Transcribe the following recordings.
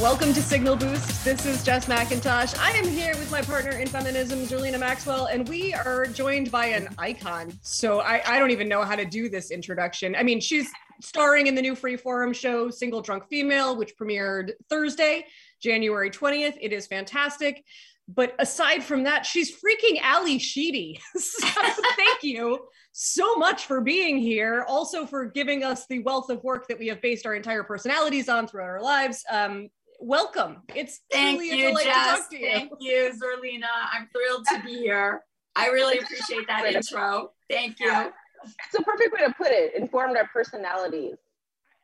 Welcome to Signal Boost. This is Jess McIntosh. I am here with my partner in feminism, Zerlina Maxwell, and we are joined by an icon. So I, I don't even know how to do this introduction. I mean, she's starring in the new Freeform show, Single Drunk Female, which premiered Thursday, January 20th. It is fantastic. But aside from that, she's freaking Ally Sheedy. so thank you so much for being here. Also for giving us the wealth of work that we have based our entire personalities on throughout our lives. Um, welcome. It's thank really you, Jess. You. Thank you, Zerlina. I'm thrilled to be here. I really appreciate that intro. Thank you. It's a perfect way to put it. Informed our personalities.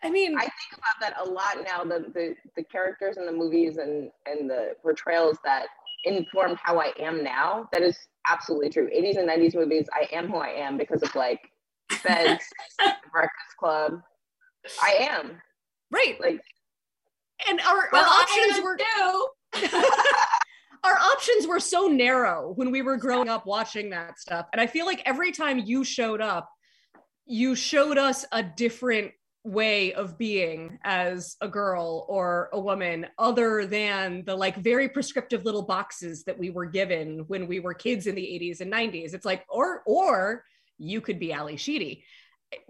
I mean, I think about that a lot now. The the, the characters in the movies and and the portrayals that informed how I am now. That is absolutely true. 80s and 90s movies. I am who I am because of like Feds, Breakfast Club. I am right. Like and our, well, our options were our options were so narrow when we were growing up watching that stuff. And i feel like every time you showed up you showed us a different way of being as a girl or a woman other than the like very prescriptive little boxes that we were given when we were kids in the 80s and 90s it's like or or you could be Ally Sheedy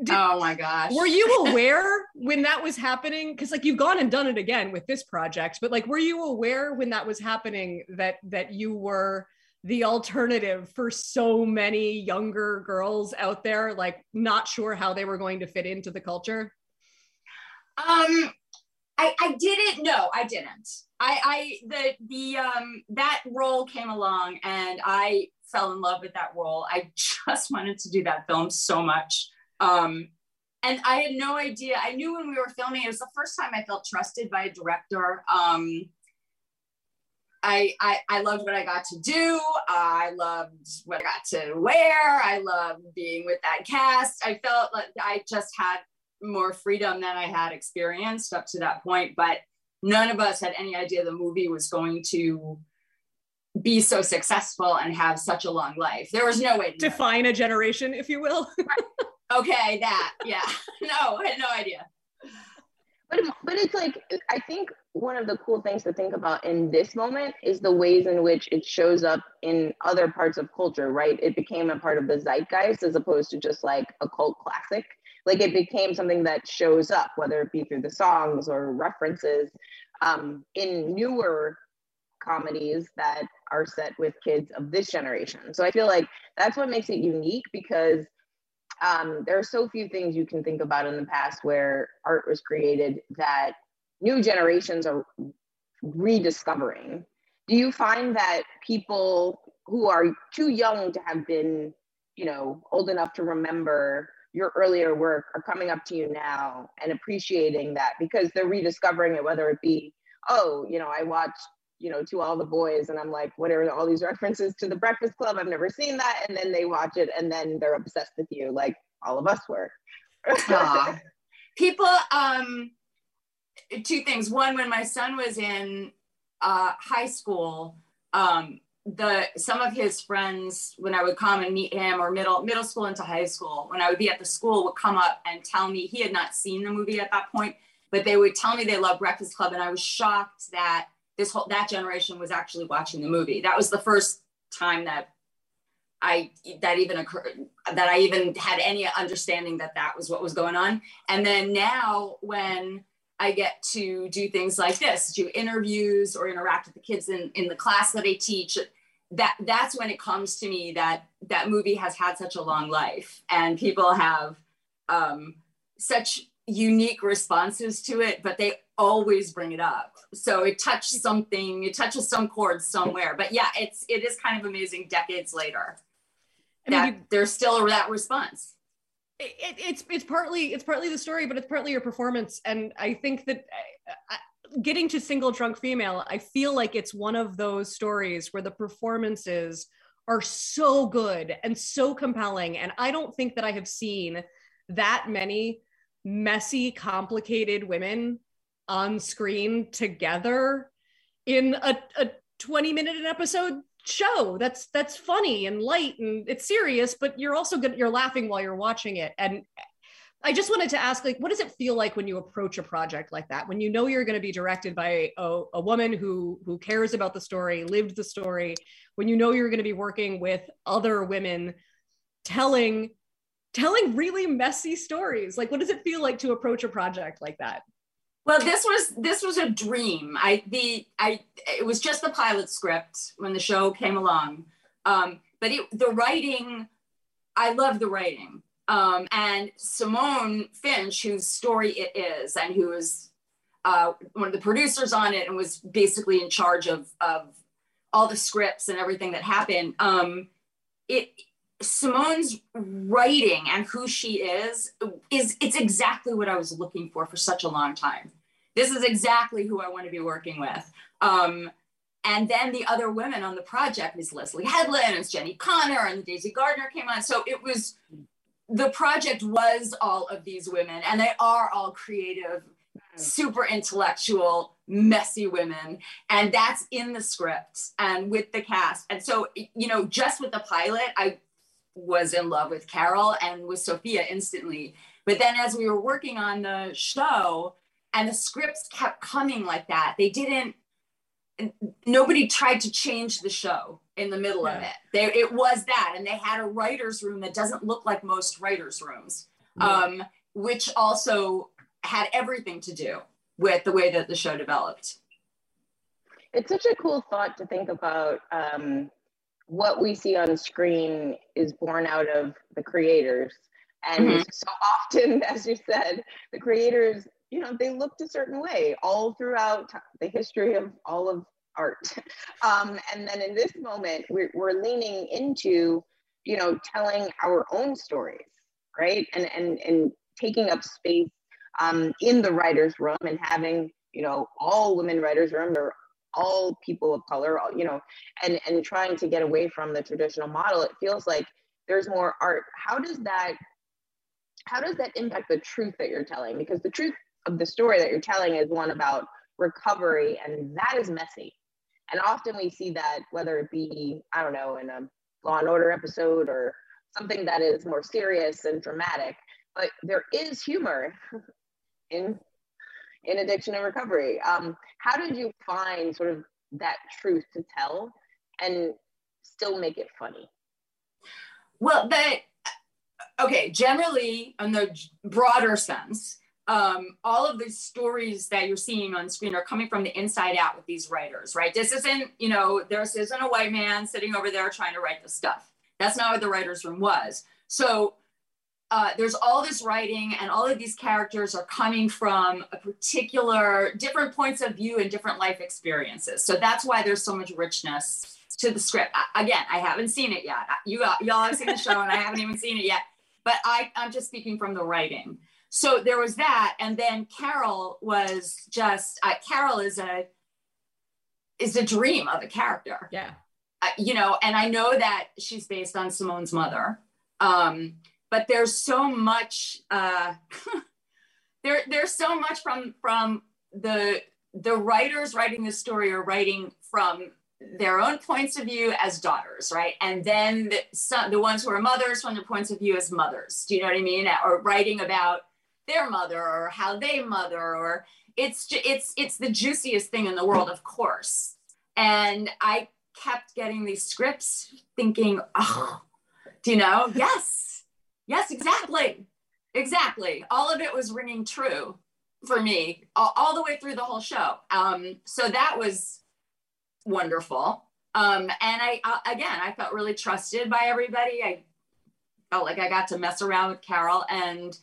did, oh my gosh. Were you aware when that was happening? Because like you've gone and done it again with this project, but like were you aware when that was happening that that you were the alternative for so many younger girls out there, like not sure how they were going to fit into the culture? Um I, I didn't no i didn't i i the the um that role came along and i fell in love with that role i just wanted to do that film so much um, and I had no idea. I knew when we were filming, it was the first time I felt trusted by a director. Um, I, I, I loved what I got to do. I loved what I got to wear. I loved being with that cast. I felt like I just had more freedom than I had experienced up to that point. But none of us had any idea the movie was going to be so successful and have such a long life. There was no way to define a generation, if you will. Okay, that. Yeah. no, I had no idea. But but it's like I think one of the cool things to think about in this moment is the ways in which it shows up in other parts of culture, right? It became a part of the zeitgeist as opposed to just like a cult classic. Like it became something that shows up, whether it be through the songs or references um, in newer comedies that are set with kids of this generation. So I feel like that's what makes it unique because um, there are so few things you can think about in the past where art was created that new generations are rediscovering. Do you find that people who are too young to have been, you know, old enough to remember your earlier work are coming up to you now and appreciating that because they're rediscovering it, whether it be, oh, you know, I watched you know, to all the boys. And I'm like, what are all these references to the Breakfast Club? I've never seen that. And then they watch it and then they're obsessed with you, like all of us were. People, um, two things. One, when my son was in uh, high school, um, the some of his friends, when I would come and meet him, or middle middle school into high school, when I would be at the school, would come up and tell me he had not seen the movie at that point, but they would tell me they love Breakfast Club, and I was shocked that this whole that generation was actually watching the movie. That was the first time that I that even occurred that I even had any understanding that that was what was going on. And then now when I get to do things like this, do interviews or interact with the kids in, in the class that I teach, that that's when it comes to me that that movie has had such a long life and people have um, such unique responses to it, but they always bring it up. So it touched something, it touches some chords somewhere. But yeah, it's it is kind of amazing decades later I that you, there's still that response. It, it's it's partly it's partly the story, but it's partly your performance. And I think that uh, uh, getting to single drunk female, I feel like it's one of those stories where the performances are so good and so compelling. And I don't think that I have seen that many messy, complicated women on screen together in a, a 20 minute an episode show that's that's funny and light and it's serious but you're also good you're laughing while you're watching it and I just wanted to ask, like, what does it feel like when you approach a project like that? When you know you're going to be directed by a, a woman who who cares about the story, lived the story. When you know you're going to be working with other women, telling telling really messy stories. Like, what does it feel like to approach a project like that? Well, this was this was a dream. I the I it was just the pilot script when the show came along, um, but it, the writing, I love the writing. Um, and Simone Finch, whose story it is, and who is uh, one of the producers on it, and was basically in charge of of all the scripts and everything that happened. Um, it Simone's writing and who she is is it's exactly what I was looking for for such a long time. This is exactly who I want to be working with. Um, and then the other women on the project is Leslie Headland and Jenny Konner and Daisy Gardner came on. So it was the project was all of these women, and they are all creative, super intellectual, messy women. And that's in the script and with the cast. And so, you know, just with the pilot, I was in love with Carol and with Sofia instantly. But then as we were working on the show and the scripts kept coming like that, they didn't, nobody tried to change the show in the middle yeah. of it. There, it was that, and they had a writers' room that doesn't look like most writers' rooms, yeah. um, which also had everything to do with the way that the show developed. It's such a cool thought to think about. Um, what we see on screen is born out of the creators, and mm-hmm. so often, as you said, the creators, you know, they looked a certain way all throughout the history of all of art. Um, and then in this moment, we're, we're leaning into, you know, telling our own stories, right? And, and, and taking up space um, in the writer's room and having, you know, all women writers' room or all people of color, you know, and, and trying to get away from the traditional model. It feels like there's more art. How does that, how does that impact the truth that you're telling? Because the truth of the story that you're telling is one about recovery and that is messy and often we see that whether it be, I don't know, in a Law and Order episode or something that is more serious and dramatic, but there is humor in in addiction and recovery. Um, how did you find sort of that truth to tell and still make it funny? Well, the okay, generally, in the broader sense, um, all of the stories that you're seeing on screen are coming from the inside out with these writers, right? This isn't, you know, this isn't a white man sitting over there trying to write the stuff. That's not what the writer's room was. So uh, there's all this writing, and all of these characters are coming from a particular different points of view and different life experiences. So that's why there's so much richness to the script. I, again, I haven't seen it yet. You y'all have seen the show, and I haven't even seen it yet. But I, I'm just speaking from the writing so there was that and then carol was just uh, carol is a is a dream of a character yeah uh, you know and i know that she's based on simone's mother um, but there's so much uh, there there's so much from from the the writers writing the story are writing from their own points of view as daughters, right? And then the, some, the ones who are mothers from their points of view as mothers. Do you know what I mean? Or writing about their mother or how they mother or it's it's it's the juiciest thing in the world of course and i kept getting these scripts thinking oh do you know yes yes exactly. Exactly. All of it was ringing true for me all, all the way through the whole show. Um, so that was wonderful. Um, and I, I again i felt really trusted by everybody. I felt like i got to mess around with carol and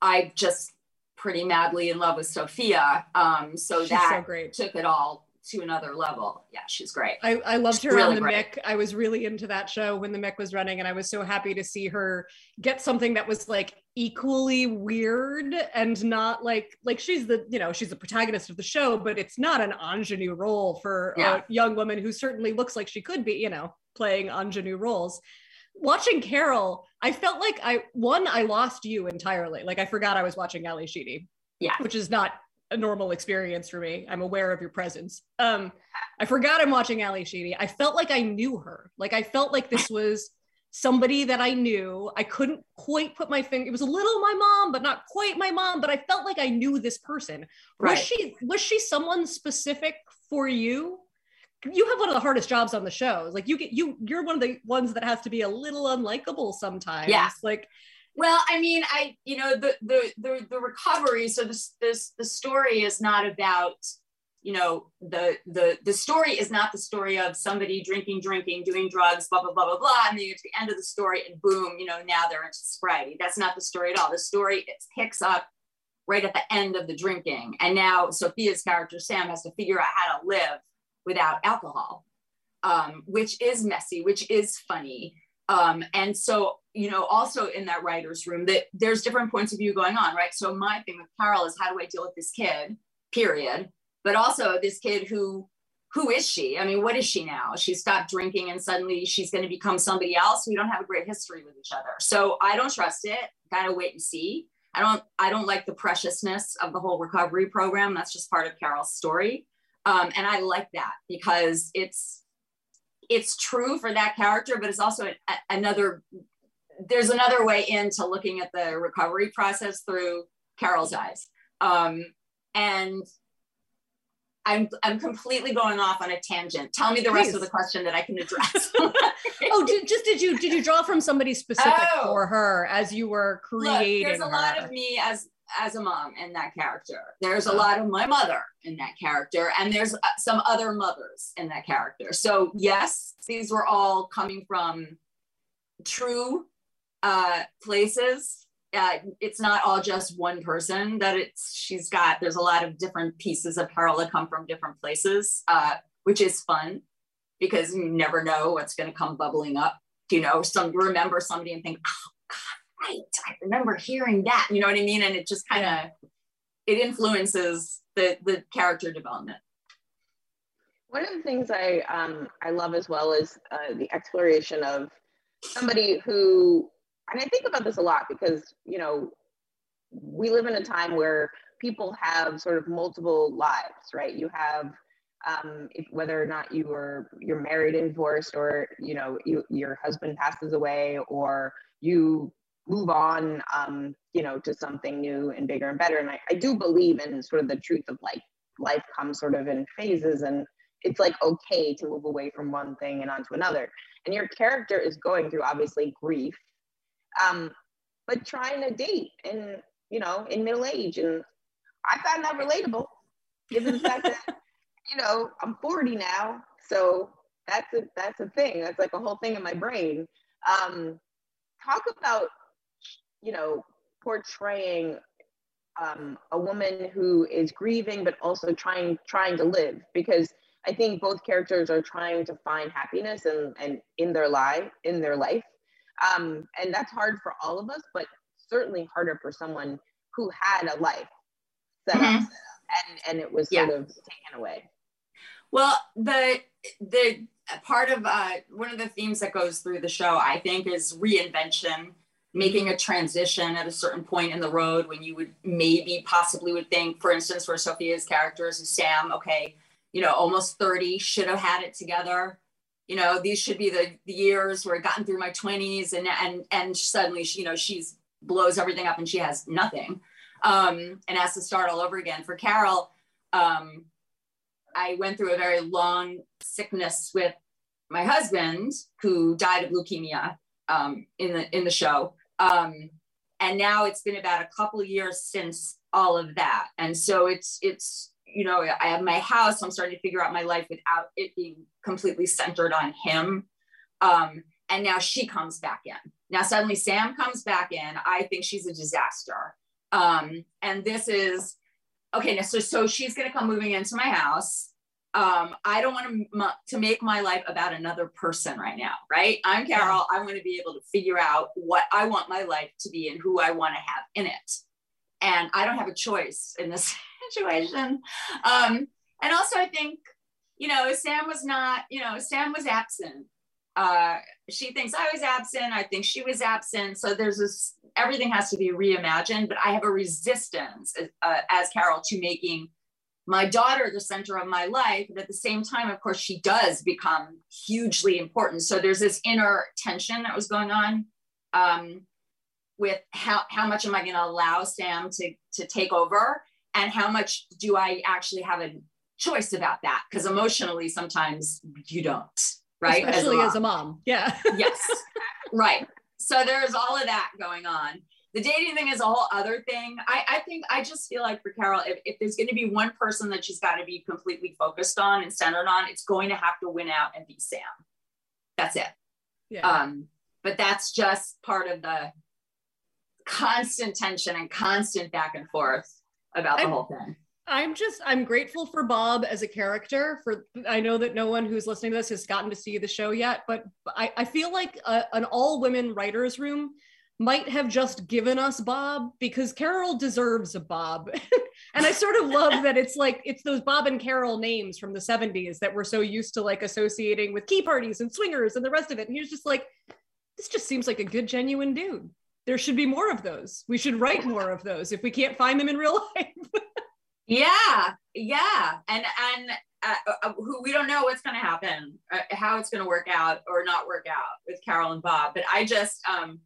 I just pretty madly in love with Sofia. Um, so she's that so great. took it all to another level. Yeah, she's great. I, I loved she's her really on the great. Mick. I was really into that show when the Mick was running, and I was so happy to see her get something that was like equally weird and not like like she's the you know she's the protagonist of the show, but it's not an ingenue role for yeah. a young woman who certainly looks like she could be. You know. playing ingenue roles. Watching Carol, I felt like I one I lost you entirely. Like I forgot I was watching Ally Sheedy. Yeah. Which is not a normal experience for me. I'm aware of your presence. Um, I forgot I'm watching Ally Sheedy. I felt like I knew her. Like I felt like this was somebody that I knew. I couldn't quite put my finger. It was a little my mom, but not quite my mom. But I felt like I knew this person. Right. Was she? Was she someone specific for you? You have one of the hardest jobs on the show. Like you get you. You're one of the ones that has to be a little unlikable sometimes. Yeah. Like Well, I mean, I you know the the the, the recovery. So this this the story is not about you know the the the story is not the story of somebody drinking, drinking, doing drugs, blah blah blah blah blah, and then you get to the end of the story and boom, you know now they're into sobriety. That's not the story at all. The story it picks up right at the end of the drinking, and now Sofia's character Sam has to figure out how to live without alcohol, um, which is messy, which is funny. Um, and so, you know, also in that writer's room, that there's different points of view going on, right? So my thing with Carol is how do I deal with this kid, period. But also this kid who, who is she? I mean, what is she now? She stopped drinking and suddenly she's going to become somebody else. We don't have a great history with each other. So I don't trust it. Gotta wait and see. I don't, I don't like the preciousness of the whole recovery program. That's just part of Carol's story. Um, and I like that because it's, it's true for that character, but it's also a, another. There's another way into looking at the recovery process through Carol's eyes, um, and I'm I'm completely going off on a tangent. Tell me the rest of the question that I can address. oh, did, just did you did you draw from somebody specific Oh. for her as you were Look, creating there's a lot of me as as a mom in that character. There's a lot of my mother in that character, and there's uh, some other mothers in that character. So yes, these were all coming from true uh, places. Uh, it's not all just one person that it's she's got. There's a lot of different pieces of Carol that come from different places, uh, which is fun because you never know what's going to come bubbling up. You know, some remember somebody and think, oh God, right, I remember hearing that. You know what I mean? And it just kind of it influences the the character development. One of the things I um, I love as well is uh, the exploration of somebody who, and I think about this a lot because you know we live in a time where people have sort of multiple lives, right? You have um, if, whether or not you are you're married and divorced, or you know you, your husband passes away, or you move on, um, you know, to something new and bigger and better. And I, I do believe in sort of the truth of like life comes sort of in phases and it's like okay to move away from one thing and onto another. And your character is going through obviously grief, um, but trying to date and you know in middle age. And I found that relatable, given the fact that you know I'm 40 now, so that's a that's a thing. That's like a whole thing in my brain. Um, talk about you know portraying um, a woman who is grieving but also trying trying to live because I think both characters are trying to find happiness and, and in their life in their life. Um, and that's hard for all of us, but certainly harder for someone who had a life set up Mhm. and, and it was Yeah. sort of taken away. Well, the the part of uh, one of the themes that goes through the show, I think, is reinvention, making a transition at a certain point in the road when you would maybe possibly would think, for instance, for Sofia's character is Sam, okay, you know, almost 30, should have had it together. You know, these should be the, the years where I've gotten through my 20s and and and suddenly she, you know, she's blows everything up and she has nothing. Um, and has to start all over again. For Carol, um, I went through a very long sickness with my husband, who died of leukemia um, in the in the show. Um, and now it's been about a couple years since all of that, and so it's it's you know I have my house. I'm starting to figure out my life without it being completely centered on him. Um, and now she comes back in. Now suddenly Sam comes back in. I think she's a disaster. Um, and this is okay now so so she's going to come moving into my house um i don't want to to make my life about another person right now right i'm carol i want to be able to figure out what i want my life to be and who i want to have in it and i don't have a choice in this situation um and also i think you know sam was not you know sam was absent Uh, she thinks I was absent. I think she was absent. So there's this, everything has to be reimagined, but I have a resistance uh, as Carol to making my daughter the center of my life. But at the same time, of course, she does become hugely important. So there's this inner tension that was going on um, with how, how much am I going to allow Sam to, to take over and how much do I actually have a choice about that? Because emotionally, sometimes you don't, right? Especially as a mom. As a mom. Yeah. yes. Right. So there's all of that going on the dating thing is a whole other thing. I, I think I just feel like for Carol, if, if there's going to be one person that she's got to be completely focused on and centered on, it's going to have to win out and be Sam. That's it. Yeah. Um, but that's just part of the constant tension and constant back and forth about the I'm, whole thing. I'm just I'm grateful for Bob as a character. For I know that no one who's listening to this has gotten to see the show yet, but I, I feel like a, an all women writers room might have just given us Bob because Carol deserves a Bob. and I sort of love that it's like it's those Bob and Carol names from the 70s that we're so used to like associating with key parties and swingers and the rest of it. And he was just like, this just seems like a good, genuine dude. There should be more of those. We should write more of those if we can't find them in real life. yeah, yeah. And and uh, uh, who we don't know what's going to happen, uh, how it's going to work out or not work out with Carol and Bob. But I just um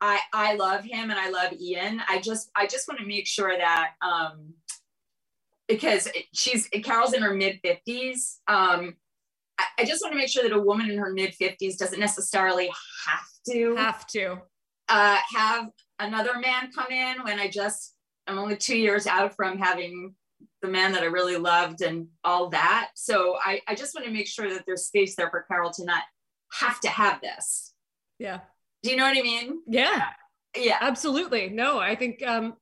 I I love him and I love Ian. I just I just want to make sure that um because she's Carol's in her mid 50s. Um I, I just want to make sure that a woman in her mid 50s doesn't necessarily have to have to uh have another man come in when I just I'm only two years out from having the man that I really loved and all that. So I, I just want to make sure that there's space there for Carol to not have to have this. Yeah. Do you know what I mean? Yeah. Yeah. Absolutely. No, I think um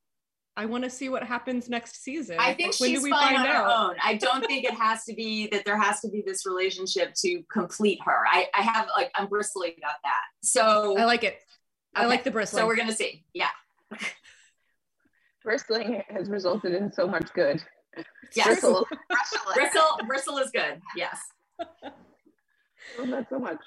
I want to see what happens next season. I think like, she's fine on out? her own. I don't think it has to be that there has to be this relationship to complete her. I, I have like I'm bristling about that. So I like it. I like the bristling. So we're gonna see. Yeah. bristling has resulted in so much good. Yes. Bristle. bristle, bristle is good. Yes. Oh, not so much.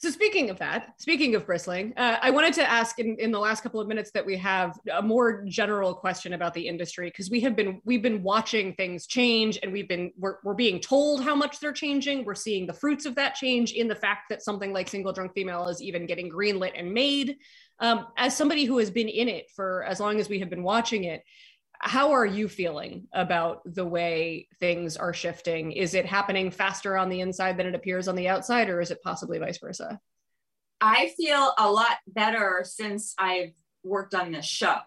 So speaking of that, speaking of bristling, uh, I wanted to ask in, in the last couple of minutes that we have a more general question about the industry because we have been we've been watching things change and we've been we're, we're being told how much they're changing. We're seeing the fruits of that change in the fact that something like Single Drunk Female is even getting greenlit and made. Um, as somebody who has been in it for as long as we have been watching it, how are you feeling about the way things are shifting? Is it happening faster on the inside than it appears on the outside, or is it possibly vice versa? I feel a lot better since I've worked on this show.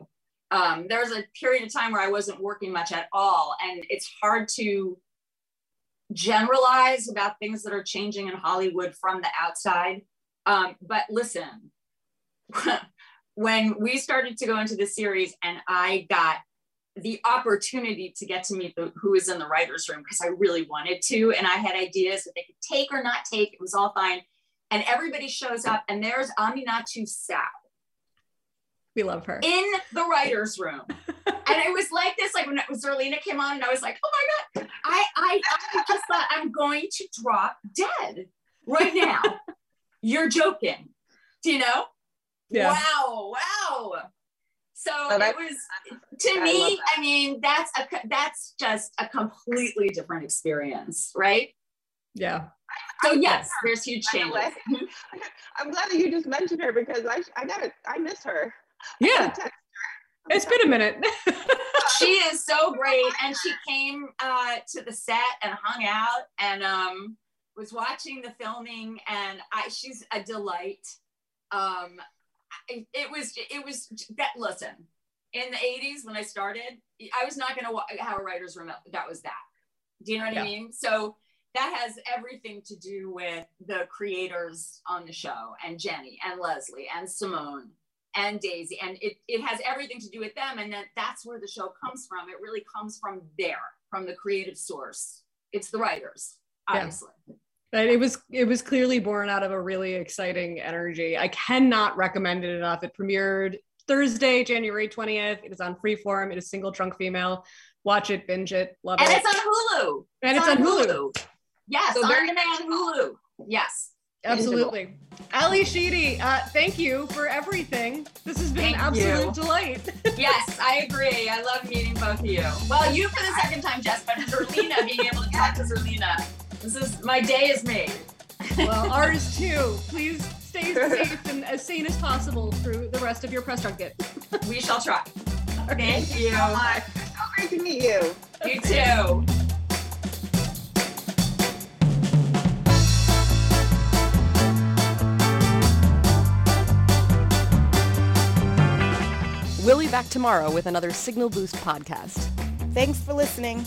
Um, there was a period of time where I wasn't working much at all, and it's hard to generalize about things that are changing in Hollywood from the outside. Um, but listen, when we started to go into the series and I got the opportunity to get to meet the, who was in the writer's room because I really wanted to. And I had ideas that they could take or not take. It was all fine. And everybody shows up, and there's Aminatou Sow. We love her. In the writer's room. and it was like this, like when it was Zerlina came on, and I was like, oh my God, I, I, I just thought I'm going to drop dead right now. You're joking. Do you know? Yeah. Wow, wow. So oh, it was to I me, I mean, that's a that's just a completely different experience, right? Yeah. So yes, there's huge changes. I'm glad that you just mentioned her because I I got it. I miss her. Yeah. It's been a minute. she is so great, and she came uh, to the set and hung out, and um, was watching the filming, and I she's a delight. Um, it, was it was that listen in the 80s when i started i was not going to have a writer's room that was that. Do you know what yeah. i mean? So that has everything to do with the creators on the show and jenny and leslie and simone and daisy. And it, it has everything to do with them. And that that's where the show comes from. It really comes from there from the creative source. It's the writers obviously. yeah. But it was it was clearly born out of a really exciting energy. I cannot recommend it enough. It premiered Thursday, January 20th. It is on Freeform. It is single drunk female. Watch it, binge it, love and it. And it's on Hulu. And it's, it's on, Hulu. Hulu. Yes, so on demand Hulu. Yes. Absolutely. Ally Sheedy, uh, thank you for everything. This has been Thank an absolute you. delight. yes, I agree. I love meeting both of you. Well, you for the second time, Jess, but Zerlina, being able to talk to Zerlina. This is my day is made. well, ours too. Please stay safe and as sane as possible through the rest of your press junket. We shall try. Thank you. So much. So great to meet you. You too. We'll be back tomorrow with another Signal Boost podcast. Thanks for listening.